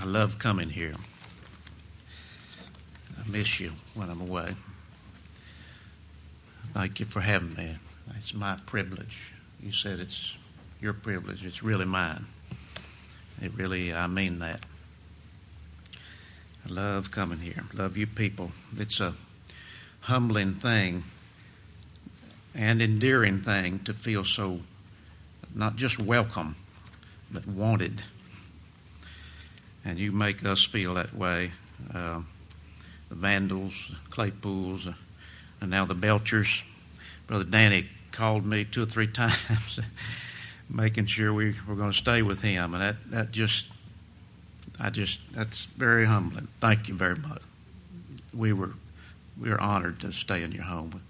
I love coming here. I miss you when I'm away. Thank you for having me. It's my privilege. You said it's your privilege. It's really mine. It really, I mean that. I love coming here. Love you people. It's a humbling thing and endearing thing to feel so not just welcome, but wanted. And you make us feel that way. Uh, the Vandals, Claypools, uh, and now the Belchers. Brother Danny called me two or three times, making sure we were going to stay with him, and that, that just, I just, that's very humbling. Thank you very much. We were, we are honored to stay in your home.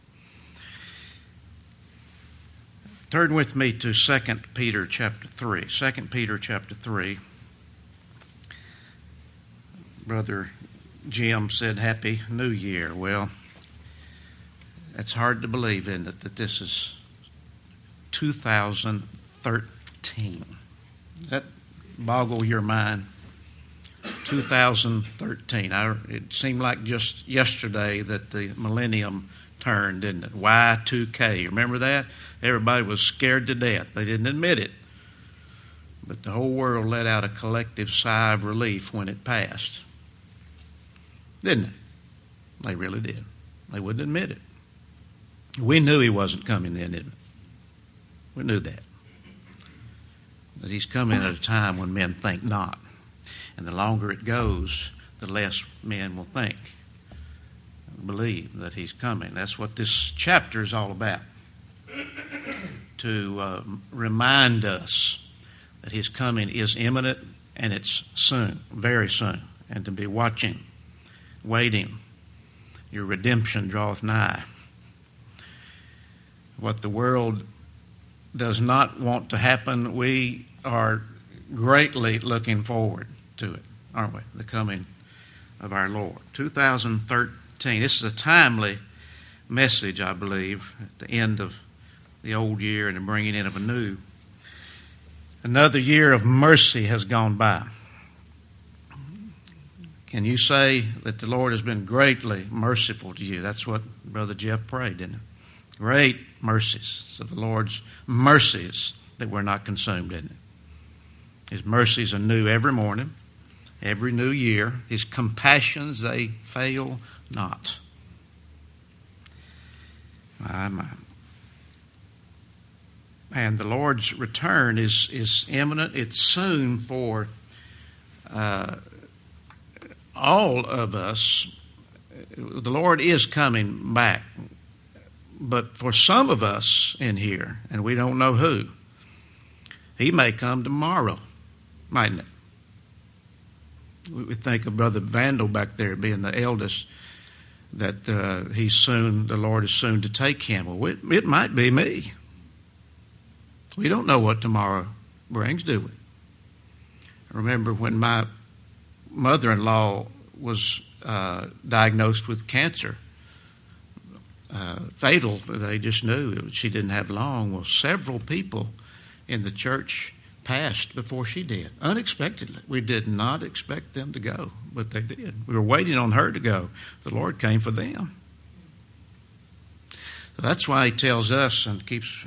Turn with me to 2 Peter chapter 3. 2 Peter chapter 3. Brother Jim said, Happy New Year. Well, it's hard to believe, isn't it, that this is 2013. Does that boggle your mind? 2013. I, it seemed like just yesterday that the millennium turned, didn't it? Y2K. Remember that? Everybody was scared to death. They didn't admit it. But the whole world let out a collective sigh of relief when it passed. Didn't it? They really did. They wouldn't admit it. We knew he wasn't coming then, didn't we? We knew that. But he's coming at a time when men think not. And the longer it goes, the less men will think, believe that he's coming. That's what this chapter is all about to uh, remind us that his coming is imminent and it's soon, very soon, and to be watching, waiting. Your redemption draweth nigh. What the world does not want to happen, we are greatly looking forward to it, aren't we? The coming of our Lord. 2013. This is a timely message, I believe, at the end of the old year and the bringing in of a new. Another year of mercy has gone by. Can you say that the Lord has been greatly merciful to you? That's what Brother Jeff prayed, didn't it? Great mercies of the Lord's mercies that we're not consumed, isn't it? His mercies are new every morning, every new year. His compassions, they fail not. My, my and the Lord's return is, is imminent. It's soon for uh, all of us. The Lord is coming back. But for some of us in here, and we don't know who, He may come tomorrow, mightn't it? We think of Brother Vandal back there being the eldest, that uh, he's soon, the Lord is soon to take him. Well, it, it might be me. We don't know what tomorrow brings, do we? I remember when my mother in law was uh, diagnosed with cancer, uh, fatal, they just knew she didn't have long. Well, several people in the church passed before she did, unexpectedly. We did not expect them to go, but they did. We were waiting on her to go. The Lord came for them. So that's why He tells us and keeps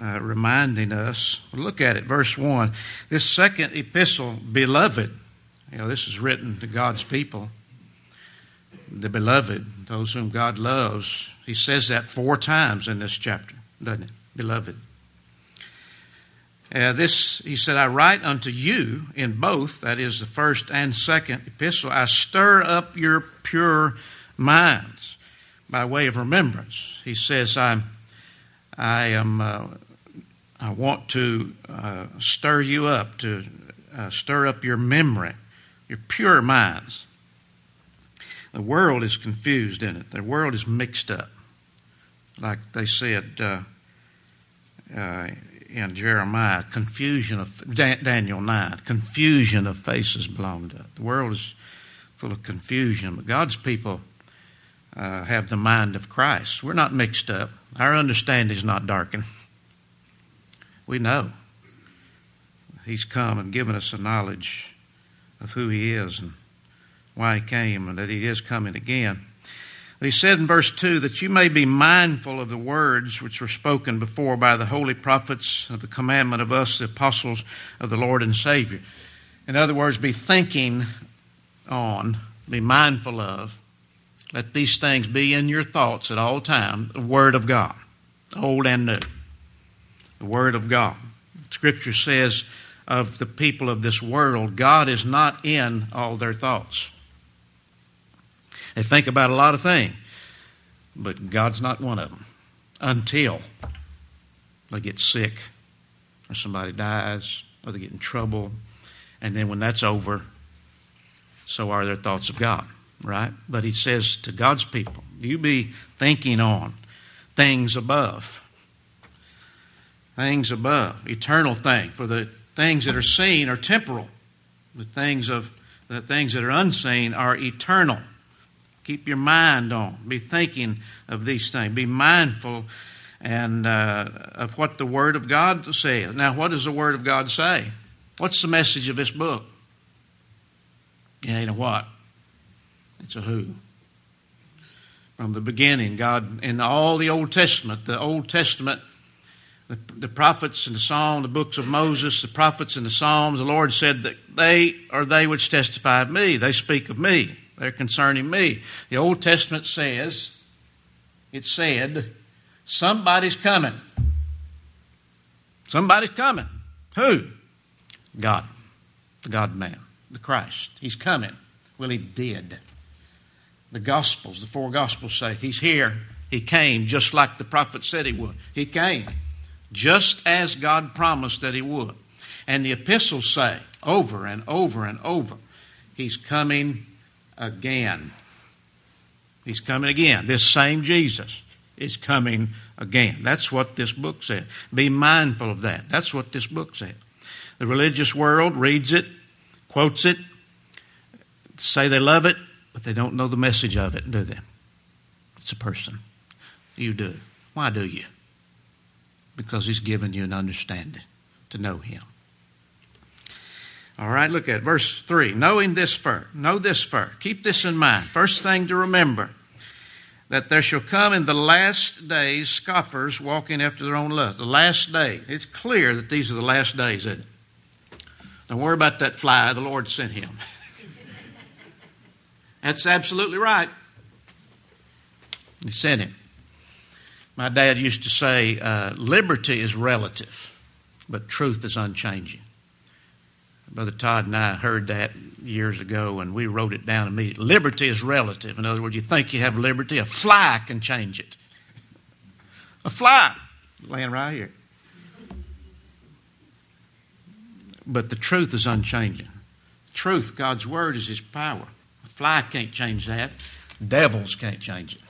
uh, reminding us. Look at it, verse 1. This second epistle, beloved, you know, this is written to God's people. The beloved, those whom God loves. He says that four times in this chapter, doesn't it? Beloved. Uh, this, he said, I write unto you in both, that is the first and second epistle, I stir up your pure minds by way of remembrance. He says, I'm, I am uh, I want to uh, stir you up, to uh, stir up your memory, your pure minds. The world is confused in it, the world is mixed up. Like they said uh, uh in Jeremiah, confusion of Daniel 9, confusion of faces blown up. The world is full of confusion, but God's people uh, have the mind of Christ. We're not mixed up, our understanding is not darkened we know He's come and given us a knowledge of who He is and why He came and that He is coming again. He said in verse 2 that you may be mindful of the words which were spoken before by the holy prophets of the commandment of us, the apostles of the Lord and Savior. In other words, be thinking on, be mindful of, let these things be in your thoughts at all times, the Word of God, old and new. The Word of God. Scripture says of the people of this world, God is not in all their thoughts. They think about a lot of things, but God's not one of them until they get sick or somebody dies or they get in trouble. And then when that's over, so are their thoughts of God, right? But he says to God's people, you be thinking on things above. Things above, eternal thing. For the things that are seen are temporal. The things of the things that are unseen are eternal. Keep your mind on. Be thinking of these things. Be mindful and uh, of what the Word of God says. Now, what does the Word of God say? What's the message of this book? It ain't a what. It's a who. From the beginning, God, in all the Old Testament, the Old Testament, the, the prophets and the Psalm, the books of Moses, the prophets and the Psalms, the Lord said that they are they which testify of me. They speak of me. They're concerning me. The Old Testament says, it said, somebody's coming. Somebody's coming. Who? God. The God man. The Christ. He's coming. Well, he did. The Gospels, the four Gospels say, He's here. He came just like the prophet said he would. He came just as God promised that he would. And the epistles say over and over and over, He's coming again. He's coming again. This same Jesus is coming again. That's what this book said. Be mindful of that. That's what this book said. The religious world reads it, quotes it, say they love it, but they don't know the message of it, do they? It's a person. You do. Why do you? Because he's given you an understanding to know him. All right, look at verse 3. Knowing this first, know this first. Keep this in mind. First thing to remember that there shall come in the last days scoffers walking after their own lust. The last day. It's clear that these are the last days, isn't it? Don't worry about that fly. The Lord sent him. That's absolutely right. He sent him. My dad used to say, uh, liberty is relative, but truth is unchanging. Brother Todd and I heard that years ago and we wrote it down immediately. Liberty is relative. In other words, you think you have liberty, a fly can change it. A fly laying right here. But the truth is unchanging. Truth, God's word, is His power. A fly can't change that. Devils can't change it.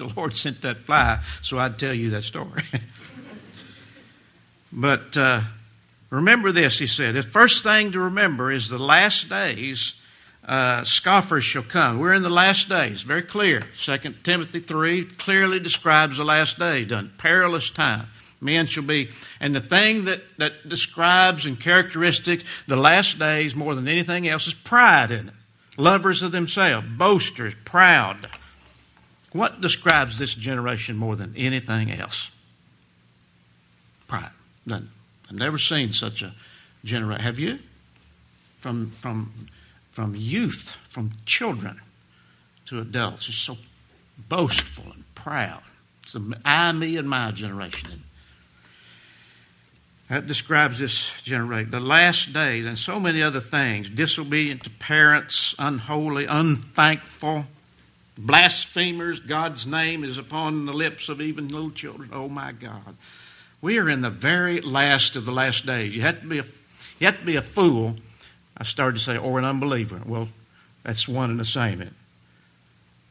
The Lord sent that fly, so I'd tell you that story. but uh, Remember this, he said. The first thing to remember is the last days, uh, scoffers shall come. We're in the last days, very clear. 2 Timothy 3 clearly describes the last days, done perilous time. Men shall be, and the thing that, that describes and characteristics the last days more than anything else is pride in it. Lovers of themselves, boasters, proud. What describes this generation more than anything else? Pride. Doesn't? I've never seen such a generation. Have you? From, from, from youth, from children to adults. It's so boastful and proud. It's the I, me, and my generation. That describes this generation. The last days and so many other things disobedient to parents, unholy, unthankful, blasphemers. God's name is upon the lips of even little children. Oh my God. We are in the very last of the last days. You have to be a, you have to be a fool, I started to say, or an unbeliever. Well, that's one and the same. It,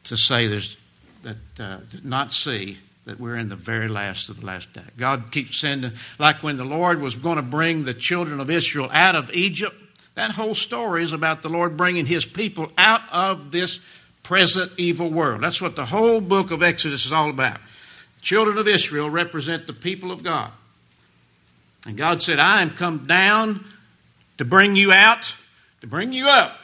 to say there's that uh, not see that we're in the very last of the last day. God keeps sending, like when the Lord was going to bring the children of Israel out of Egypt. That whole story is about the Lord bringing His people out of this present evil world. That's what the whole book of Exodus is all about. Children of Israel represent the people of God. And God said, I am come down to bring you out, to bring you up,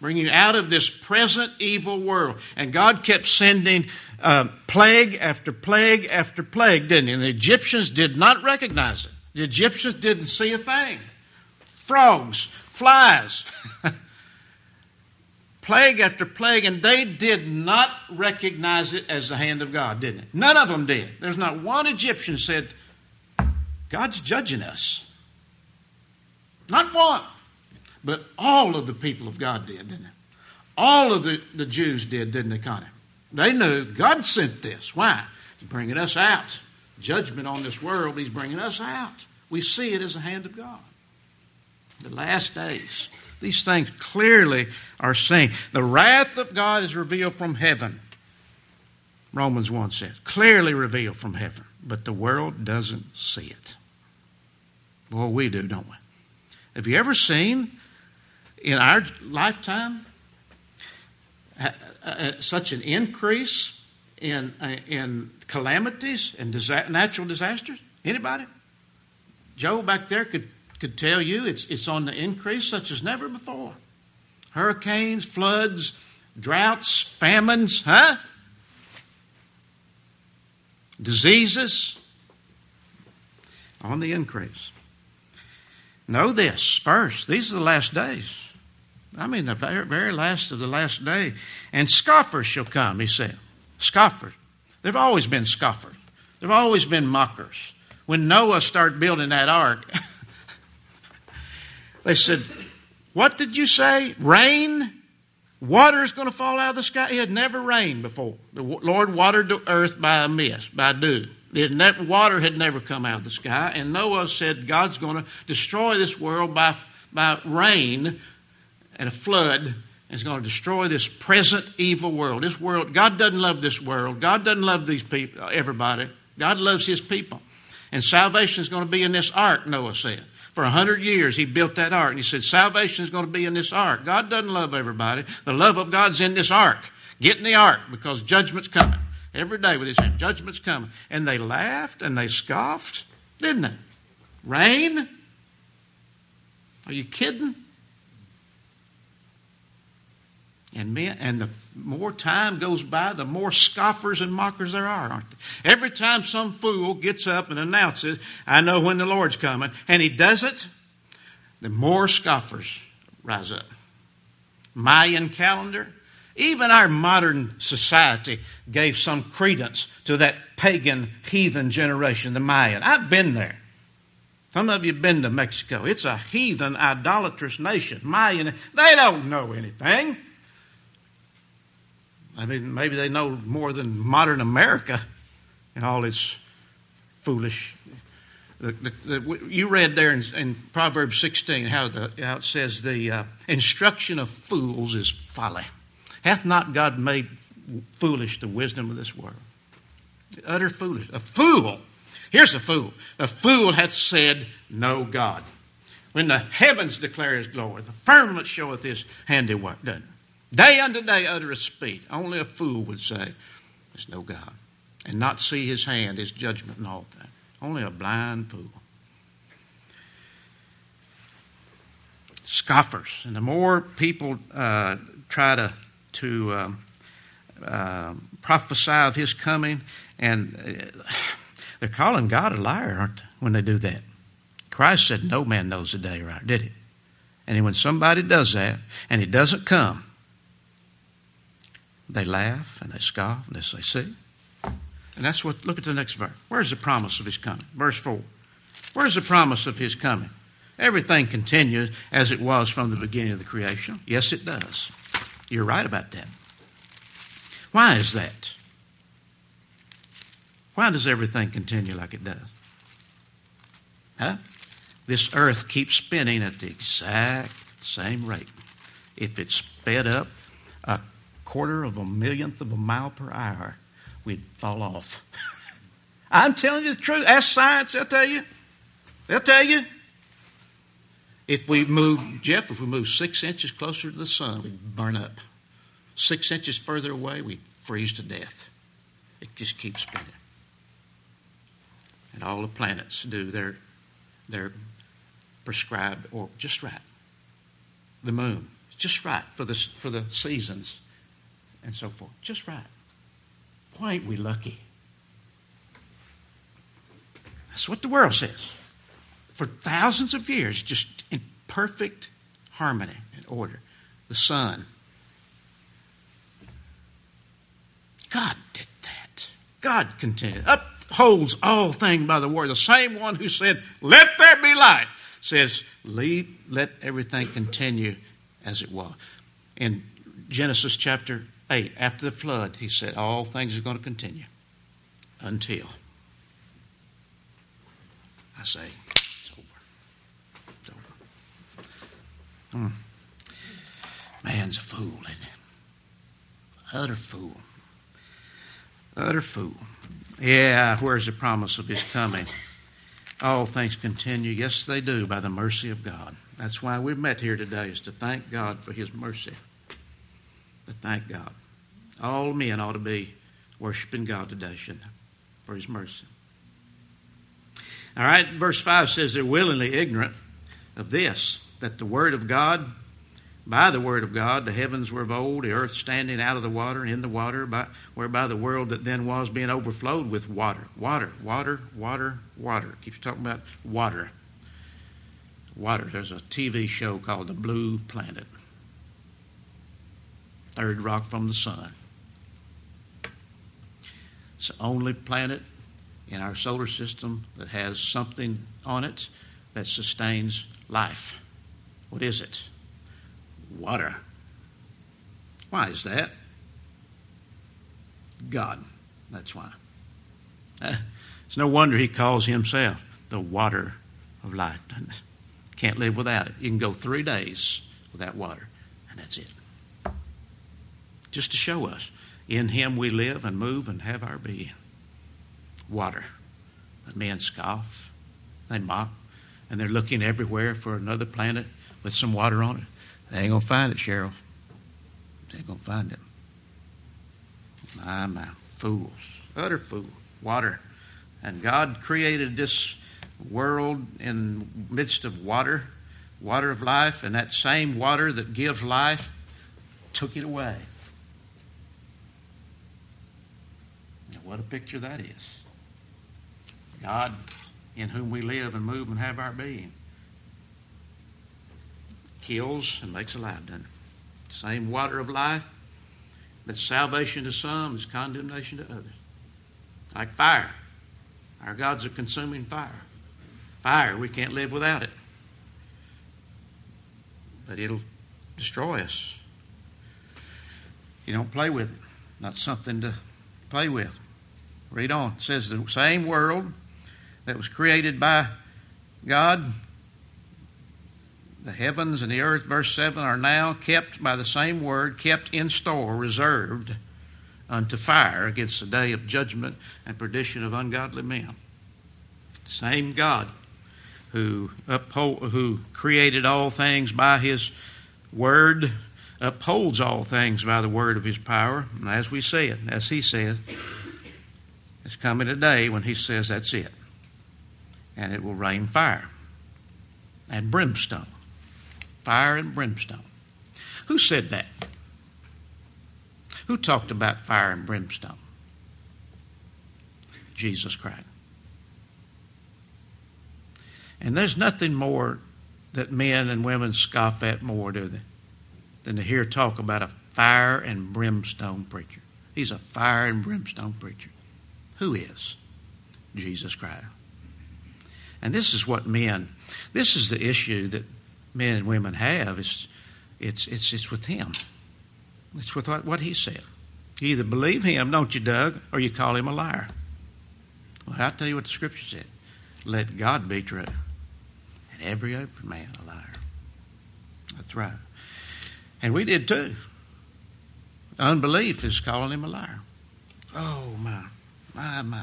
bring you out of this present evil world. And God kept sending uh, plague after plague after plague, didn't He? And the Egyptians did not recognize it. The Egyptians didn't see a thing. Frogs, flies, plague after plague, and they did not recognize it as the hand of God, didn't it? None of them did. There's not one Egyptian said, God's judging us. Not one. But all of the people of God did, didn't they? All of the, the Jews did, didn't they, Connie? They knew God sent this. Why? He's bringing us out. Judgment on this world, He's bringing us out. We see it as the hand of God. The last days. These things clearly are seen. The wrath of God is revealed from heaven. Romans 1 says, clearly revealed from heaven, but the world doesn't see it. Well, we do, don't we? Have you ever seen in our lifetime uh, uh, such an increase in, uh, in calamities and natural disasters? Anybody? Joe back there could could tell you it's, it's on the increase such as never before. Hurricanes, floods, droughts, famines, huh? Diseases on the increase. Know this first. These are the last days. I mean, the very, last of the last day. And scoffers shall come, he said. Scoffers. There have always been scoffers, there have always been mockers. When Noah started building that ark, They said, What did you say? Rain? Water is going to fall out of the sky? It had never rained before. The Lord watered the earth by a mist, by dew. Never, water had never come out of the sky. And Noah said, God's going to destroy this world by, by rain and a flood. It's going to destroy this present evil world. This world, God doesn't love this world. God doesn't love these people, everybody. God loves his people. And salvation is going to be in this ark, Noah said. For a hundred years, he built that ark. And he said, Salvation is going to be in this ark. God doesn't love everybody. The love of God's in this ark. Get in the ark because judgment's coming. Every day with his hand, judgment's coming. And they laughed and they scoffed, didn't they? Rain? Are you kidding? And, men, and the more time goes by, the more scoffers and mockers there are, aren't there? Every time some fool gets up and announces, I know when the Lord's coming, and he does it, the more scoffers rise up. Mayan calendar, even our modern society gave some credence to that pagan, heathen generation, the Mayan. I've been there. Some of you have been to Mexico. It's a heathen, idolatrous nation. Mayan, they don't know anything. I mean, maybe they know more than modern America and all its foolish. The, the, the, you read there in, in, Proverbs 16 how, how it says the uh, instruction of fools is folly. Hath not God made foolish the wisdom of this world? Utter foolish. A fool. Here's a fool. A fool hath said, No God. When the heavens declare his glory, the firmament showeth his handiwork, doesn't it? Day unto day uttereth speech. Only a fool would say, There's no God. And not see his hand, his judgment, and all that. Only a blind fool. Scoffers. And the more people uh, try to, to um, uh, prophesy of his coming, and uh, they're calling God a liar, aren't they, when they do that? Christ said, No man knows the day right, did he? And when somebody does that and he doesn't come, they laugh and they scoff and they say, See? And that's what, look at the next verse. Where's the promise of his coming? Verse 4. Where's the promise of his coming? Everything continues as it was from the beginning of the creation. Yes, it does. You're right about that. Why is that? Why does everything continue like it does? Huh? This earth keeps spinning at the exact same rate. If it's sped up a quarter of a millionth of a mile per hour, we'd fall off. I'm telling you the truth. Ask science, they'll tell you. They'll tell you. If we move, Jeff, if we move six inches closer to the sun, we'd burn up. Six inches further away, we'd freeze to death. It just keeps spinning. And all the planets do their, their prescribed or just right. The moon, just right for the, for the seasons and so forth. Just right. Why ain't we lucky? That's what the world says. For thousands of years, just in perfect harmony and order. The sun. God did that. God continued. Upholds all things by the word. The same one who said, Let there be light, says, Leave, let everything continue as it was. In Genesis chapter 8, after the flood, he said, All things are going to continue until. I say, it's over. It's over. Hmm. Man's a fool, isn't he? Utter fool. Utter fool. Yeah, where's the promise of his coming? All things continue. Yes, they do, by the mercy of God. That's why we've met here today, is to thank God for his mercy. To thank God. All men ought to be worshiping God today, shouldn't they? For his mercy. All right, verse 5 says they're willingly ignorant of this, that the Word of God, by the Word of God, the heavens were of old, the earth standing out of the water and in the water, by, whereby the world that then was being overflowed with water. Water, water, water, water. Keeps talking about water. Water. There's a TV show called The Blue Planet. Third rock from the sun. It's the only planet in our solar system that has something on it that sustains life. What is it? Water. Why is that? God. That's why. It's no wonder he calls himself the water of life. Can't live without it. You can go three days without water, and that's it. Just to show us in him we live and move and have our being water. But men scoff, they mock, and they're looking everywhere for another planet with some water on it. They ain't going to find it, Cheryl. They ain't going to find it. My, my, fools, utter fools. Water. And God created this world in midst of water, water of life, and that same water that gives life took it away. What a picture that is. God in whom we live and move and have our being. Kills and makes alive, doesn't it? Same water of life that salvation to some is condemnation to others. Like fire. Our God's a consuming fire. Fire, we can't live without it. But it'll destroy us. You don't play with it. Not something to play with. Read on. It says the same world that was created by God, the heavens and the earth, verse 7, are now kept by the same word, kept in store, reserved unto fire against the day of judgment and perdition of ungodly men. Same God who uphold, who created all things by his word upholds all things by the word of his power. And as we said, as he said, it's coming a day when he says that's it and it will rain fire and brimstone. Fire and brimstone. Who said that? Who talked about fire and brimstone? Jesus Christ. And there's nothing more that men and women scoff at more, do they, than to hear talk about a fire and brimstone preacher. He's a fire and brimstone preacher. Who is? Jesus Christ. And this is what men, this is the issue that men and women have. It's, it's, it's, it's with him. It's with what, what he said. You either believe him, don't you, Doug, or you call him a liar. Well, I'll tell you what the scripture said. Let God be true, and every other man a liar. That's right. And we did too. Unbelief is calling him a liar. Oh, my, my.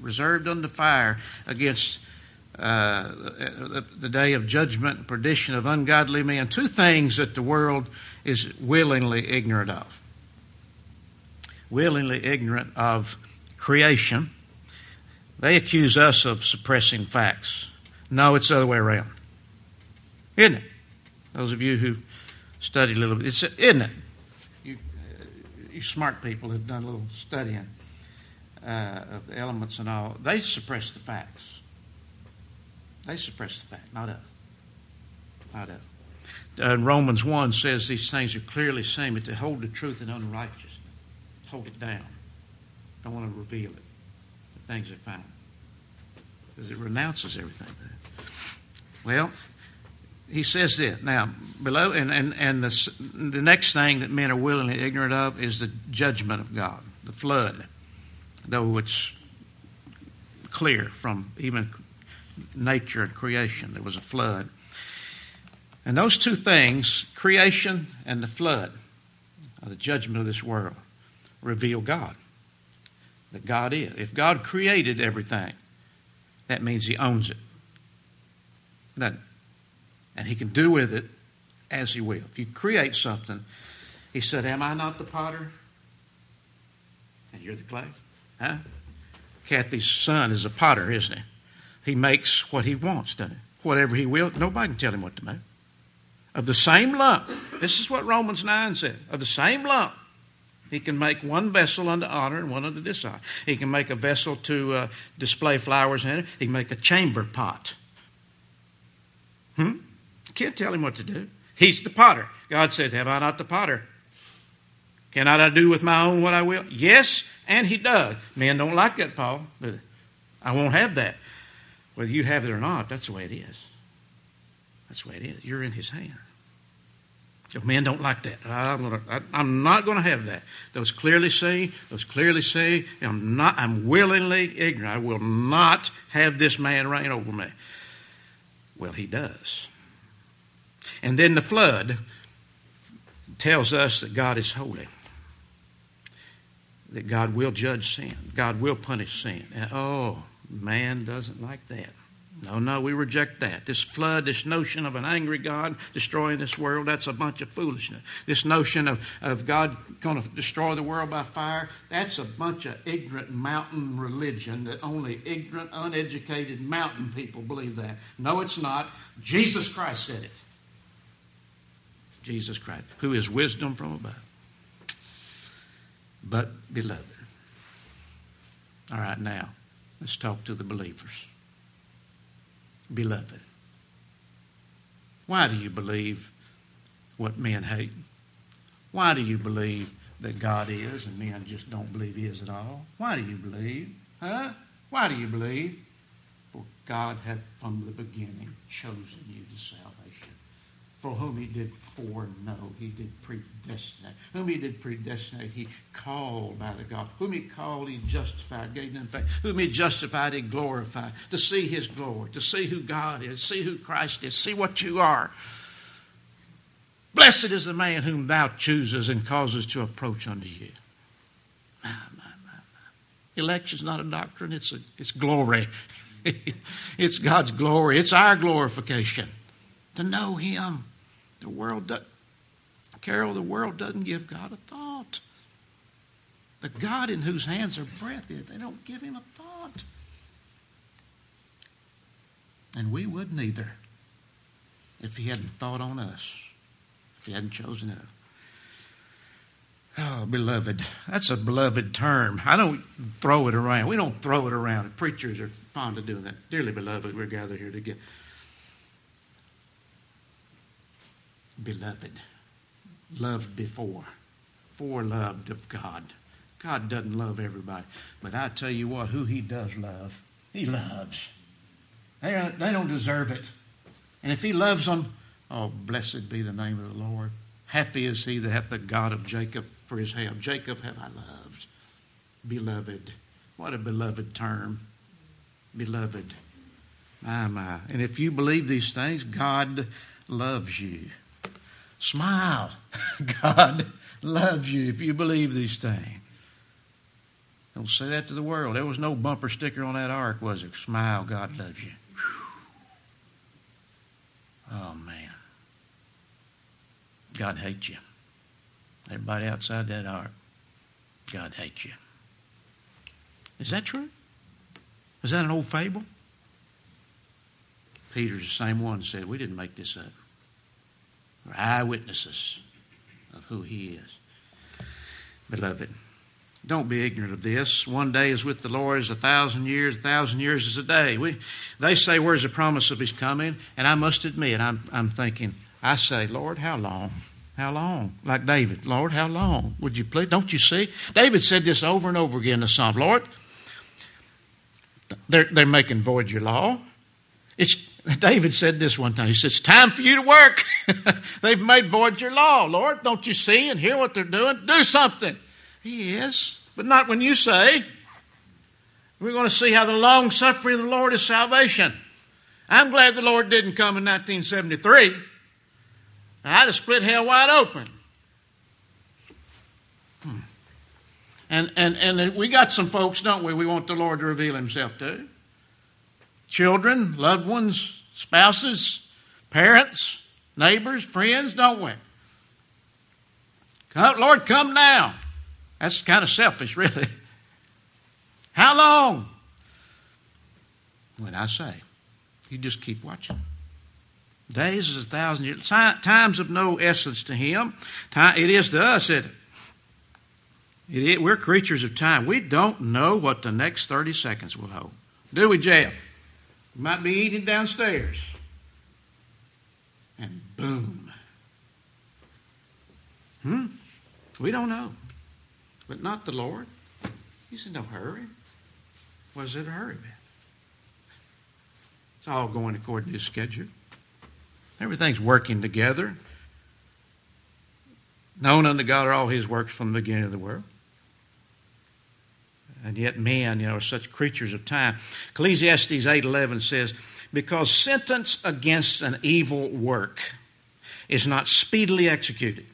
Reserved unto fire against uh, the, the day of judgment, and perdition of ungodly men. Two things that the world is willingly ignorant of. Willingly ignorant of creation. They accuse us of suppressing facts. No, it's the other way around. Isn't it? Those of you who studied a little bit, it's, isn't it? You, uh, you smart people have done a little studying uh, of the elements and all. They suppress the facts. They suppress the fact, not us. Not us. Uh, Romans 1 says these things are clearly seen, but to hold the truth in unrighteousness. Hold it down. Don't want to reveal it. The things are found. Because it renounces everything. Well, he says this. Now, below, and, and, and the, the next thing that men are willingly ignorant of is the judgment of God, the flood, though it's clear from even nature and creation. There was a flood. And those two things, creation and the flood, the judgment of this world, reveal God. That God is. If God created everything, that means He owns it. Doesn't And He can do with it as He will. If you create something, He said, Am I not the potter? And you're the clay? Huh? Kathy's son is a potter, isn't he? He makes what he wants, doesn't he? Whatever he will. Nobody can tell him what to make. Of the same lump, this is what Romans 9 said. Of the same lump, he can make one vessel unto honor and one unto dishonor. He can make a vessel to uh, display flowers in it. He can make a chamber pot. Hmm? Can't tell him what to do. He's the potter. God said, Have I not the potter? Cannot I do with my own what I will? Yes, and he does. Men don't like that, Paul. I won't have that. Whether you have it or not, that's the way it is. That's the way it is. You're in his hand. If men don't like that, I'm, gonna, I, I'm not going to have that. Those clearly see, those clearly see, I'm not. I'm willingly ignorant. I will not have this man reign over me. Well, he does. And then the flood tells us that God is holy, that God will judge sin, God will punish sin. And oh, Man doesn't like that. No, no, we reject that. This flood, this notion of an angry God destroying this world, that's a bunch of foolishness. This notion of, of God going to destroy the world by fire, that's a bunch of ignorant mountain religion that only ignorant, uneducated mountain people believe that. No, it's not. Jesus Christ said it. Jesus Christ, who is wisdom from above. But, beloved, all right, now. Let's talk to the believers. Beloved, why do you believe what men hate? Why do you believe that God is and men just don't believe He is at all? Why do you believe? Huh? Why do you believe? For God hath from the beginning chosen you to salvation for whom he did foreknow, he did predestinate. Whom he did predestinate, he called by the God. Whom he called, he justified, gave them faith. Whom he justified, he glorified. To see his glory, to see who God is, see who Christ is, see what you are. Blessed is the man whom thou chooses and causes to approach unto you. My, my, my, my. Election's not a doctrine, it's, a, it's glory. it's God's glory. It's our glorification to know Him. The world does, Carol, the world doesn't give God a thought. The God in whose hands are breath is, they don't give him a thought. And we wouldn't either if he hadn't thought on us, if he hadn't chosen us. Oh, beloved. That's a beloved term. I don't throw it around. We don't throw it around. Preachers are fond of doing that. Dearly beloved, we're gathered here together. Beloved, loved before, foreloved of God. God doesn't love everybody, but I tell you what, who He does love, He loves. They, are, they don't deserve it. And if He loves them, oh, blessed be the name of the Lord. Happy is he that hath the God of Jacob for his help. Jacob have I loved. Beloved. What a beloved term. Beloved. My, my. And if you believe these things, God loves you. Smile. God loves you if you believe these things. Don't say that to the world. There was no bumper sticker on that ark, was it? Smile, God loves you. Oh, man. God hates you. Everybody outside that ark, God hates you. Is that true? Is that an old fable? Peter's the same one said, We didn't make this up. Eyewitnesses of who He is. Beloved, don't be ignorant of this. One day is with the Lord as a thousand years, a thousand years is a day. We, they say, Where's the promise of His coming? And I must admit, I'm, I'm thinking, I say, Lord, how long? How long? Like David, Lord, how long? Would you please? Don't you see? David said this over and over again in the Psalm. Lord, they're, they're making void your law. It's, David said this one time. He said, It's time for you to work. They've made void your law. Lord, don't you see and hear what they're doing? Do something. He is, but not when you say. We're going to see how the long suffering of the Lord is salvation. I'm glad the Lord didn't come in 1973. I'd have split hell wide open. Hmm. And, and, and we got some folks, don't we, we want the Lord to reveal Himself to. Children, loved ones, spouses, parents, neighbors, friends, don't we? Come, Lord, come now. That's kind of selfish, really. How long? When I say, you just keep watching. Days is a thousand years. Times of no essence to him. Time, it is to us, it, it, we're creatures of time. We don't know what the next 30 seconds will hold. Do we, Jeff? We might be eating downstairs. And boom. Hmm? We don't know. But not the Lord. He said, no hurry. Was it a hurry, man? It's all going according to his schedule. Everything's working together. Known unto God are all his works from the beginning of the world. And yet men, you know, are such creatures of time. Ecclesiastes 8.11 says, Because sentence against an evil work is not speedily executed.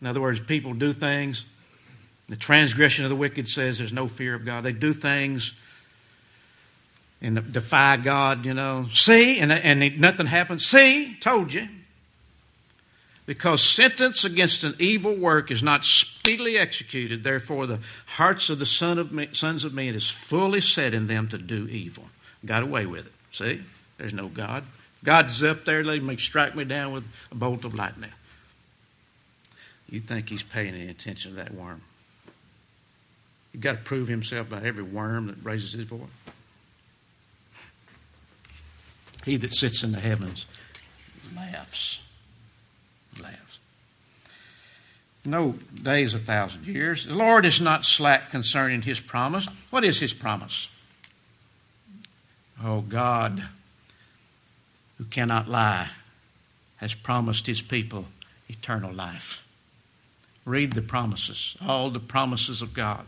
In other words, people do things. The transgression of the wicked says there's no fear of God. They do things and defy God, you know. See, and, and nothing happens. See, told you. Because sentence against an evil work is not speedily executed, therefore the hearts of the son of me, sons of men is fully set in them to do evil. Got away with it. See? There's no God. If God's up there, let him strike me down with a bolt of lightning. You think he's paying any attention to that worm. You've got to prove himself by every worm that raises his voice. He that sits in the heavens laughs. Laughs. No days a thousand years. The Lord is not slack concerning his promise. What is his promise? Oh, God, who cannot lie, has promised his people eternal life. Read the promises, all the promises of God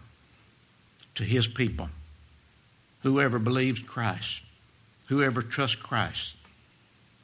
to his people. Whoever believes Christ whoever trusts Christ,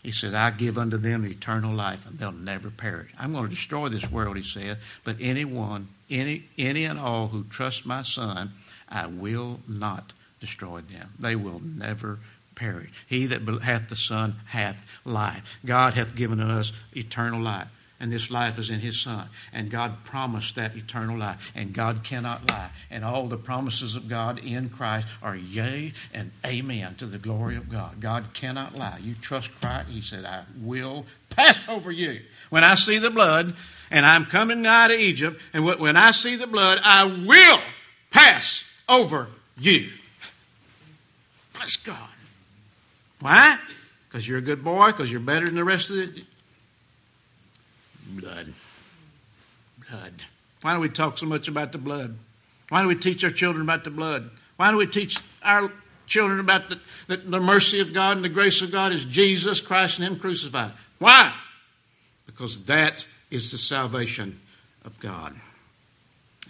he said, I give unto them eternal life, and they'll never perish. I'm going to destroy this world, he said, but anyone, any, any and all who trust my Son, I will not destroy them. They will never perish. He that hath the Son hath life. God hath given us eternal life and this life is in His Son. And God promised that eternal life, and God cannot lie. And all the promises of God in Christ are yea and amen to the glory of God. God cannot lie. You trust Christ, He said, I will pass over you. When I see the blood, and I'm coming nigh to Egypt, and when I see the blood, I will pass over you. Bless God. Why? Because you're a good boy, because you're better than the rest of the Blood. Blood. Why do we talk so much about the blood? Why do we teach our children about the blood? Why do we teach our children about the, the, the mercy of God and the grace of God is Jesus Christ and Him crucified? Why? Because that is the salvation of God.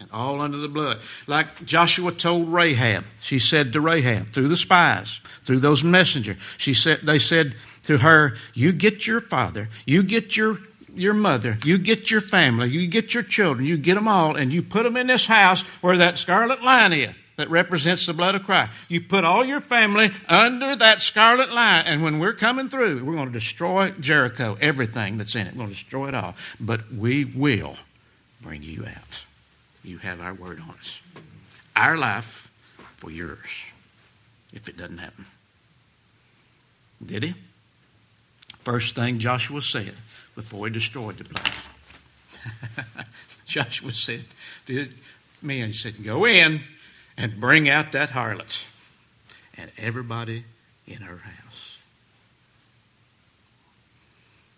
And all under the blood. Like Joshua told Rahab, she said to Rahab, through the spies, through those messengers, she said, they said to her, You get your father, you get your your mother, you get your family, you get your children, you get them all, and you put them in this house where that scarlet line is that represents the blood of Christ. You put all your family under that scarlet line, and when we're coming through, we're going to destroy Jericho, everything that's in it. We're going to destroy it all. But we will bring you out. You have our word on us. Our life for yours, if it doesn't happen. Did he? First thing Joshua said before he destroyed the place. Joshua said to men, he said, Go in and bring out that harlot and everybody in her house.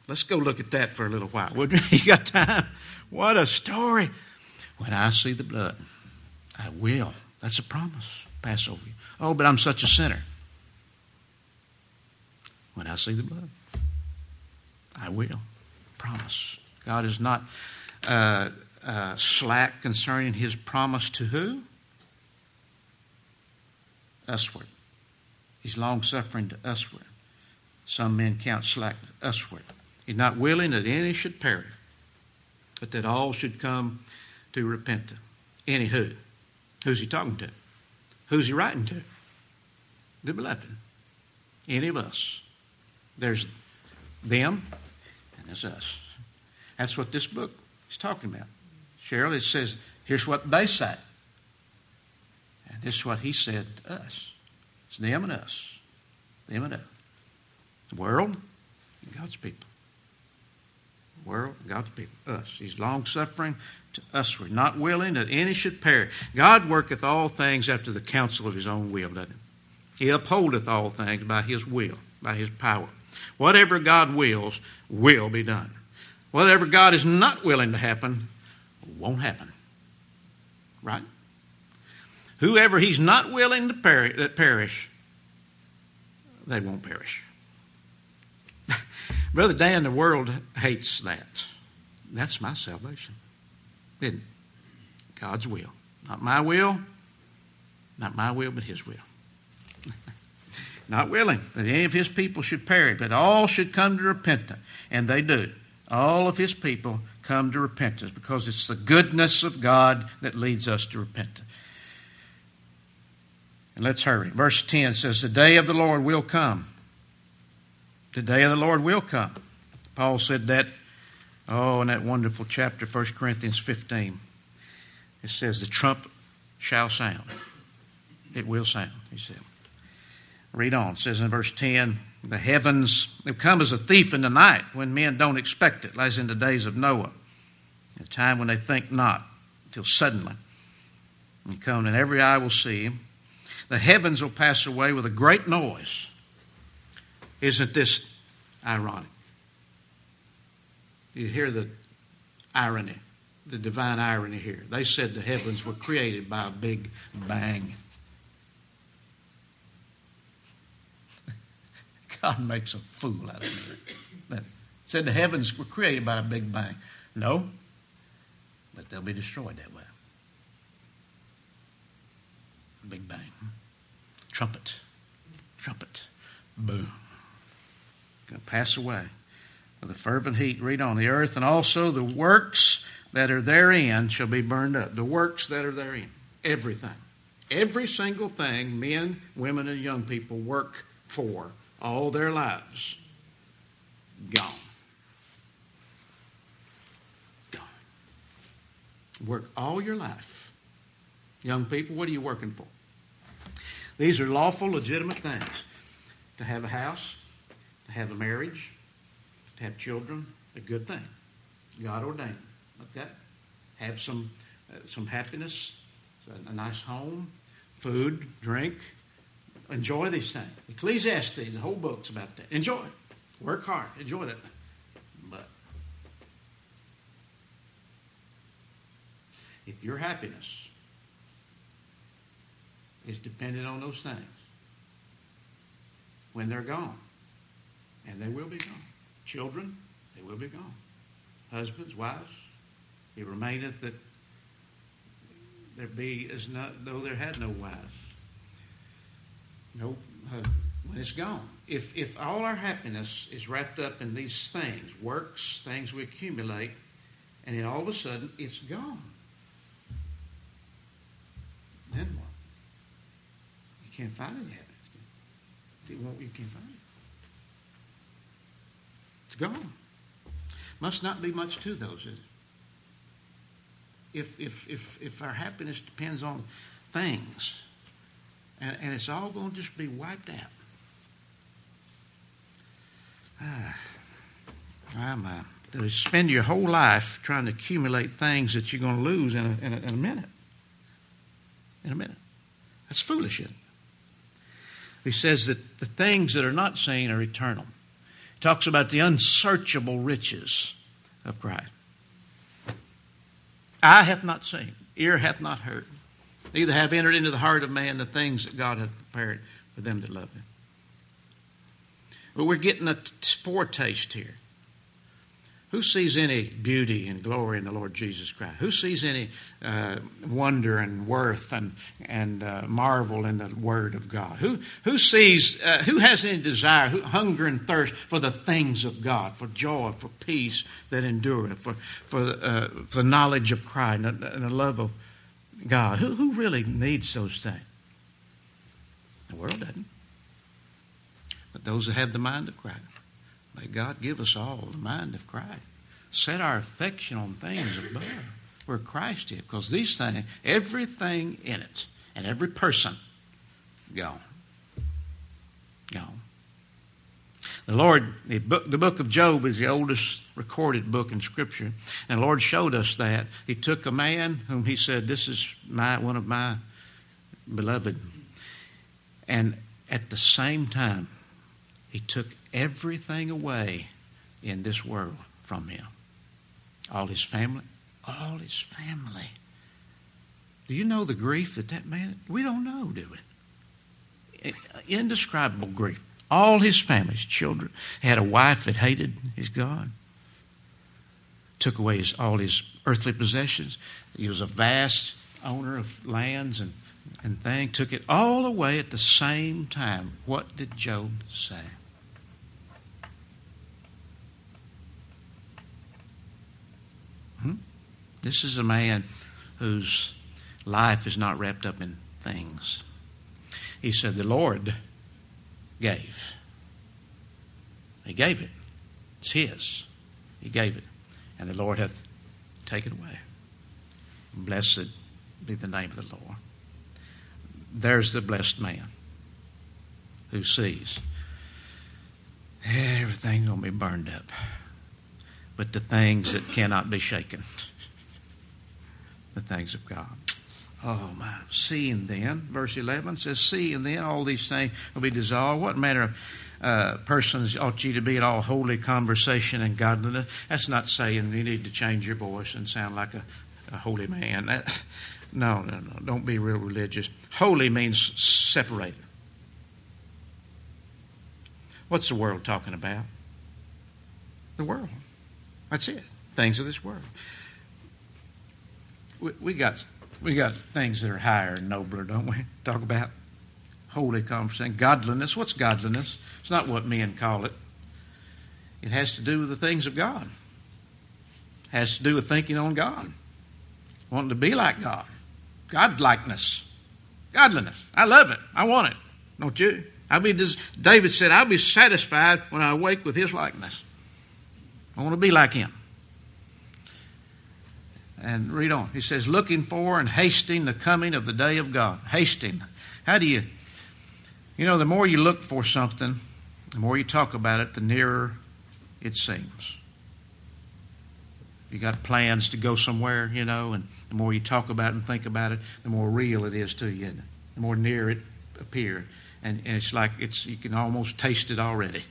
Let's go look at that for a little while. You got time? What a story. When I see the blood, I will. That's a promise. Pass over you. Oh, but I'm such a sinner. When I see the blood, I will. Promise. God is not uh, uh, slack concerning his promise to who? Usward. He's long suffering to usward. Some men count slack usward. He's not willing that any should perish, but that all should come to repentance. Any who? Who's he talking to? Who's he writing to? The beloved. Any of us. There's them and us. That's what this book is talking about. Cheryl, it says, here's what they say. And this is what he said to us. It's them and us. Them and us. The world and God's people. The world, God's people, us. He's long suffering to us. We're not willing that any should perish. God worketh all things after the counsel of his own will, doesn't he? He upholdeth all things by his will, by his power. Whatever God wills, will be done. Whatever God is not willing to happen, won't happen. Right? Whoever he's not willing to perish, that perish, they won't perish. Brother Dan, the world hates that. That's my salvation. Isn't? God's will. Not my will, not my will, but his will. Not willing that any of his people should perish, but all should come to repentance. And they do. All of his people come to repentance because it's the goodness of God that leads us to repentance. And let's hurry. Verse 10 says, The day of the Lord will come. The day of the Lord will come. Paul said that, oh, in that wonderful chapter, 1 Corinthians 15. It says, The trump shall sound. It will sound, he said. Read on. It says in verse 10, The heavens have come as a thief in the night when men don't expect it, as in the days of Noah, a time when they think not, until suddenly. And come, and every eye will see him the heavens will pass away with a great noise. Isn't this ironic? You hear the irony, the divine irony here. They said the heavens were created by a big bang. God makes a fool out of me. That Said the heavens were created by a big bang. No, but they'll be destroyed that way. Big bang. Trumpet. Trumpet. Boom. To pass away with a fervent heat. Read on. The earth and also the works that are therein shall be burned up. The works that are therein. Everything. Every single thing men, women, and young people work for all their lives. Gone. Gone. Work all your life. Young people, what are you working for? These are lawful, legitimate things. To have a house, to have a marriage, to have children, a good thing. God ordained. Okay? Have some, uh, some happiness, a nice home, food, drink. Enjoy these things. Ecclesiastes, the whole book's about that. Enjoy. Work hard. Enjoy that thing. But if your happiness is dependent on those things when they're gone. And they will be gone. Children, they will be gone. Husbands, wives, it remaineth that there be as not though there had no wives. No, uh, when it's gone. If if all our happiness is wrapped up in these things, works, things we accumulate, and then all of a sudden it's gone, then what? You can't find any happiness. You can't find it. It's gone. Must not be much to those, is it? If, if, if, if our happiness depends on things, and, and it's all going to just be wiped out. Ah, I'm uh, to spend your whole life trying to accumulate things that you're going to lose in a, in a, in a minute. In a minute. That's foolish, isn't it? He says that the things that are not seen are eternal. He talks about the unsearchable riches of Christ. Eye hath not seen, ear hath not heard, neither have entered into the heart of man the things that God hath prepared for them that love him. But we're getting a foretaste here. Who sees any beauty and glory in the Lord Jesus Christ? Who sees any uh, wonder and worth and, and uh, marvel in the Word of God? Who, who sees, uh, who has any desire, who, hunger and thirst for the things of God, for joy, for peace that endureth, for, for, uh, for the knowledge of Christ and the, and the love of God? Who, who really needs those things? The world doesn't. But those that have the mind of Christ. May God give us all the mind of Christ. Set our affection on things above where Christ is. Because these things, everything in it, and every person, gone. Gone. The Lord, the book, the book of Job is the oldest recorded book in Scripture. And the Lord showed us that. He took a man whom he said, This is my one of my beloved. And at the same time, he took everything away in this world from him. All his family, all his family. Do you know the grief that that man? We don't know, do we? Indescribable grief. All his family's children had a wife that hated his God. Took away his, all his earthly possessions. He was a vast owner of lands and, and things. Took it all away at the same time. What did Job say? Hmm? This is a man whose life is not wrapped up in things. He said, The Lord gave. He gave it. It's His. He gave it. And the Lord hath taken away. Blessed be the name of the Lord. There's the blessed man who sees everything's going to be burned up but the things that cannot be shaken. the things of God. Oh my. Seeing then, verse 11 says, Seeing then all these things will be dissolved. What manner of uh, persons ought ye to be in all holy conversation and godliness? That's not saying you need to change your voice and sound like a, a holy man. That, no, no, no. Don't be real religious. Holy means separated. What's the world talking about? The world. That's it. Things of this world. We, we got we got things that are higher and nobler, don't we? Talk about holy conversation, godliness. What's godliness? It's not what men call it. It has to do with the things of God. It has to do with thinking on God, wanting to be like God, Godlikeness, godliness. I love it. I want it. Don't you? I'll be. David said, "I'll be satisfied when I awake with His likeness." I want to be like him. And read on. He says, looking for and hasting the coming of the day of God. Hasting. How do you, you know, the more you look for something, the more you talk about it, the nearer it seems. You got plans to go somewhere, you know, and the more you talk about it and think about it, the more real it is to you, the more near it appears. And, and it's like it's you can almost taste it already.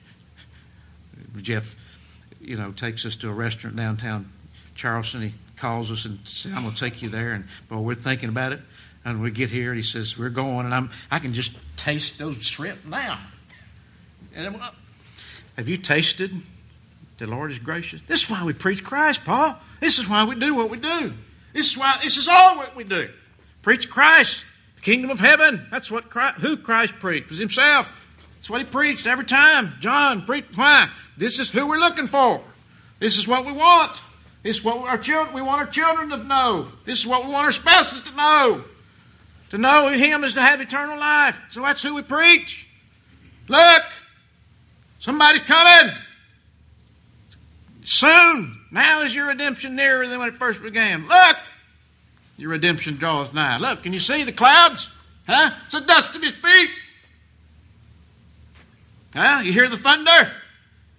Jeff you know, takes us to a restaurant downtown Charleston. He calls us and says, I'm going to take you there. And well, we're thinking about it. And we get here, and he says, We're going. And I'm, I can just taste those shrimp now. And I'm, uh, have you tasted the Lord is gracious? This is why we preach Christ, Paul. This is why we do what we do. This is why this is all what we do. Preach Christ, the kingdom of heaven. That's what Christ, who Christ preached was himself. That's what he preached every time. John preached. Why? This is who we're looking for. This is what we want. This is what our children we want our children to know. This is what we want our spouses to know. To know him is to have eternal life. So that's who we preach. Look, somebody's coming. Soon. Now is your redemption nearer than when it first began. Look, your redemption draweth nigh. Look, can you see the clouds? Huh? It's the dust of his feet. Huh? You hear the thunder?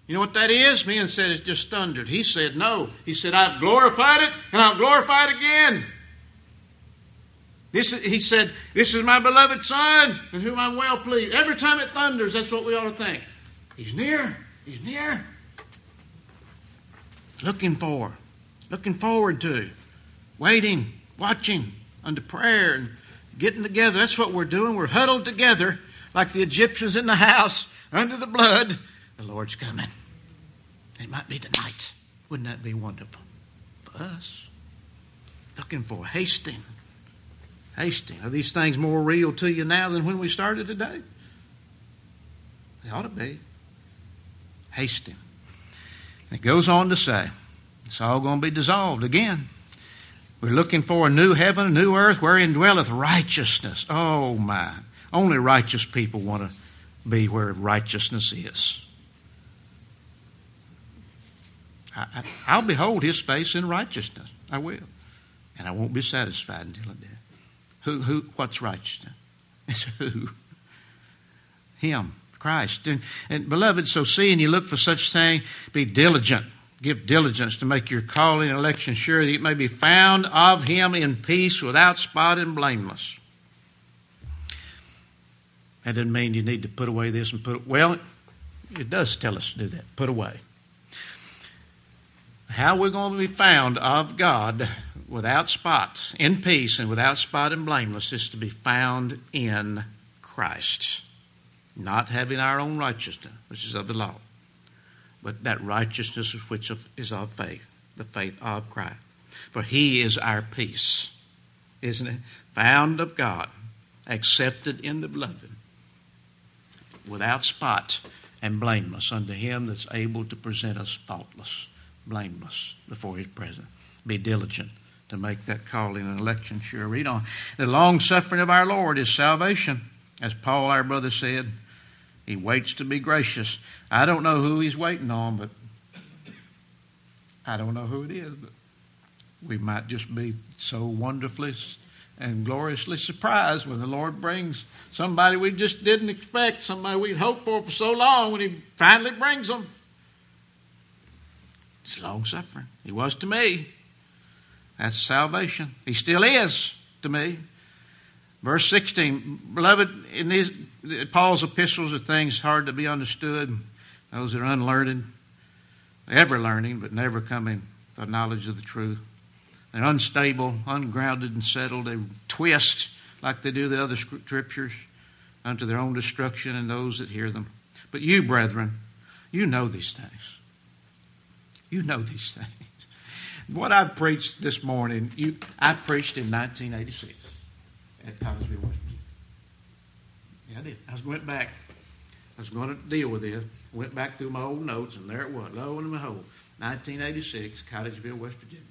You know what that is? Men said it's just thundered. He said, No. He said, I've glorified it and I'll glorify it again. This, he said, This is my beloved Son in whom I'm well pleased. Every time it thunders, that's what we ought to think. He's near. He's near. Looking for, looking forward to, waiting, watching, under prayer, and getting together. That's what we're doing. We're huddled together like the Egyptians in the house under the blood. The Lord's coming. It might be tonight. Wouldn't that be wonderful for us? Looking for, hasting, hasting. Are these things more real to you now than when we started today? They ought to be. Hasting. It goes on to say, it's all going to be dissolved again. We're looking for a new heaven, a new earth wherein dwelleth righteousness. Oh my. Only righteous people want to be where righteousness is. I, will behold his face in righteousness. I will. And I won't be satisfied until I do. Who, who, what's righteousness? It's who? Him, Christ. And, and beloved, so seeing you look for such thing, be diligent. Give diligence to make your calling and election sure that it may be found of him in peace without spot and blameless. That doesn't mean you need to put away this and put it. Well, it does tell us to do that. Put away how we're going to be found of God without spot, in peace, and without spot and blameless is to be found in Christ. Not having our own righteousness, which is of the law, but that righteousness which is of faith, the faith of Christ. For he is our peace, isn't it? Found of God, accepted in the beloved, without spot and blameless unto him that's able to present us faultless blameless before his presence. Be diligent to make that calling and election sure. Read on. The long suffering of our Lord is salvation. As Paul, our brother, said, he waits to be gracious. I don't know who he's waiting on, but I don't know who it is, but we might just be so wonderfully and gloriously surprised when the Lord brings somebody we just didn't expect, somebody we'd hoped for for so long, when He finally brings them. He's long suffering. He was to me. That's salvation. He still is to me. Verse 16, beloved, in these Paul's epistles are things hard to be understood. Those that are unlearned, ever learning, but never coming to knowledge of the truth. They're unstable, ungrounded, and settled. They twist like they do the other scriptures unto their own destruction and those that hear them. But you, brethren, you know these things. You know these things. What I preached this morning, you, I preached in 1986 at Collegeville, West Virginia. Yeah, I did. I was went back. I was going to deal with this. Went back through my old notes, and there it was, lo and behold, 1986, Collegeville, West Virginia.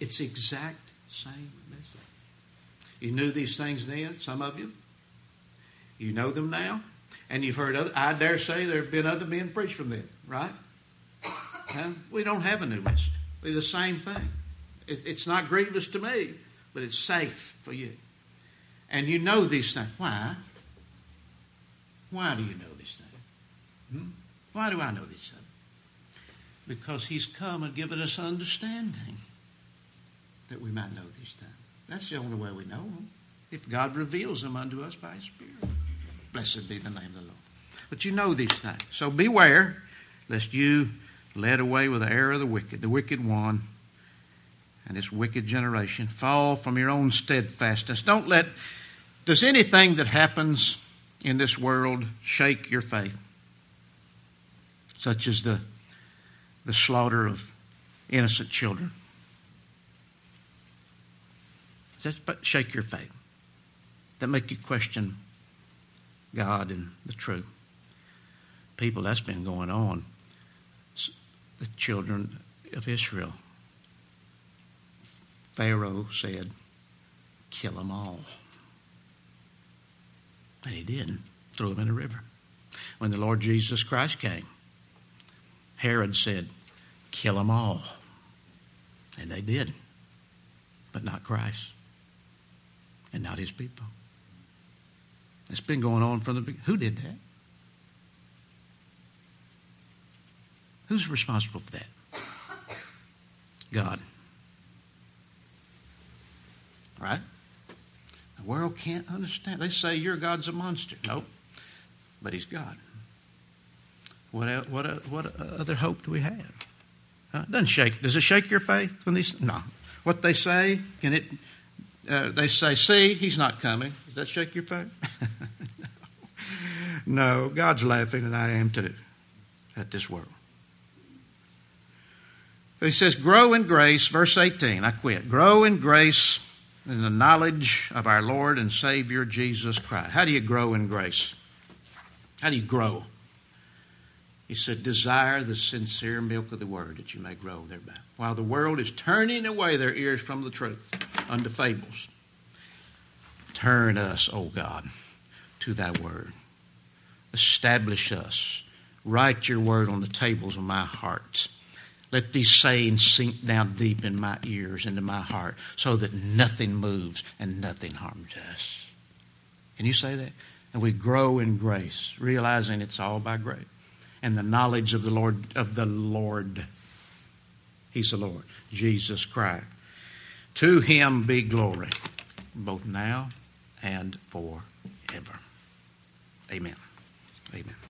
It's exact same message. You knew these things then, some of you. You know them now, and you've heard other. I dare say there have been other men preach from them, right? We don't have a new message. They're the same thing. It, it's not grievous to me, but it's safe for you. And you know these things. Why? Why do you know these things? Hmm? Why do I know these things? Because He's come and given us understanding that we might know these things. That's the only way we know them. If God reveals them unto us by His Spirit. Blessed be the name of the Lord. But you know these things. So beware lest you led away with the error of the wicked, the wicked one, and this wicked generation. Fall from your own steadfastness. Don't let, does anything that happens in this world shake your faith? Such as the, the slaughter of innocent children. Does that shake your faith? That make you question God and the truth? People, that's been going on the children of Israel. Pharaoh said, Kill them all. And he did, threw them in the river. When the Lord Jesus Christ came, Herod said, Kill them all. And they did, but not Christ and not his people. It's been going on from the beginning. Who did that? Who's responsible for that? God. Right? The world can't understand. They say your God's a monster. Nope. But he's God. What, what, what other hope do we have? Huh? Doesn't shake. Does it shake your faith when these? No. What they say, can it? Uh, they say, "See, he's not coming." Does that shake your faith? no. God's laughing, and I am too, at this world. He says, "Grow in grace." Verse eighteen. I quit. Grow in grace in the knowledge of our Lord and Savior Jesus Christ. How do you grow in grace? How do you grow? He said, Desire the sincere milk of the word that you may grow thereby. While the world is turning away their ears from the truth unto fables, turn us, O God, to thy word. Establish us. Write your word on the tables of my heart. Let these sayings sink down deep in my ears, into my heart, so that nothing moves and nothing harms us. Can you say that? And we grow in grace, realizing it's all by grace and the knowledge of the Lord of the Lord. He's the Lord, Jesus Christ. To him be glory, both now and forever. Amen. Amen.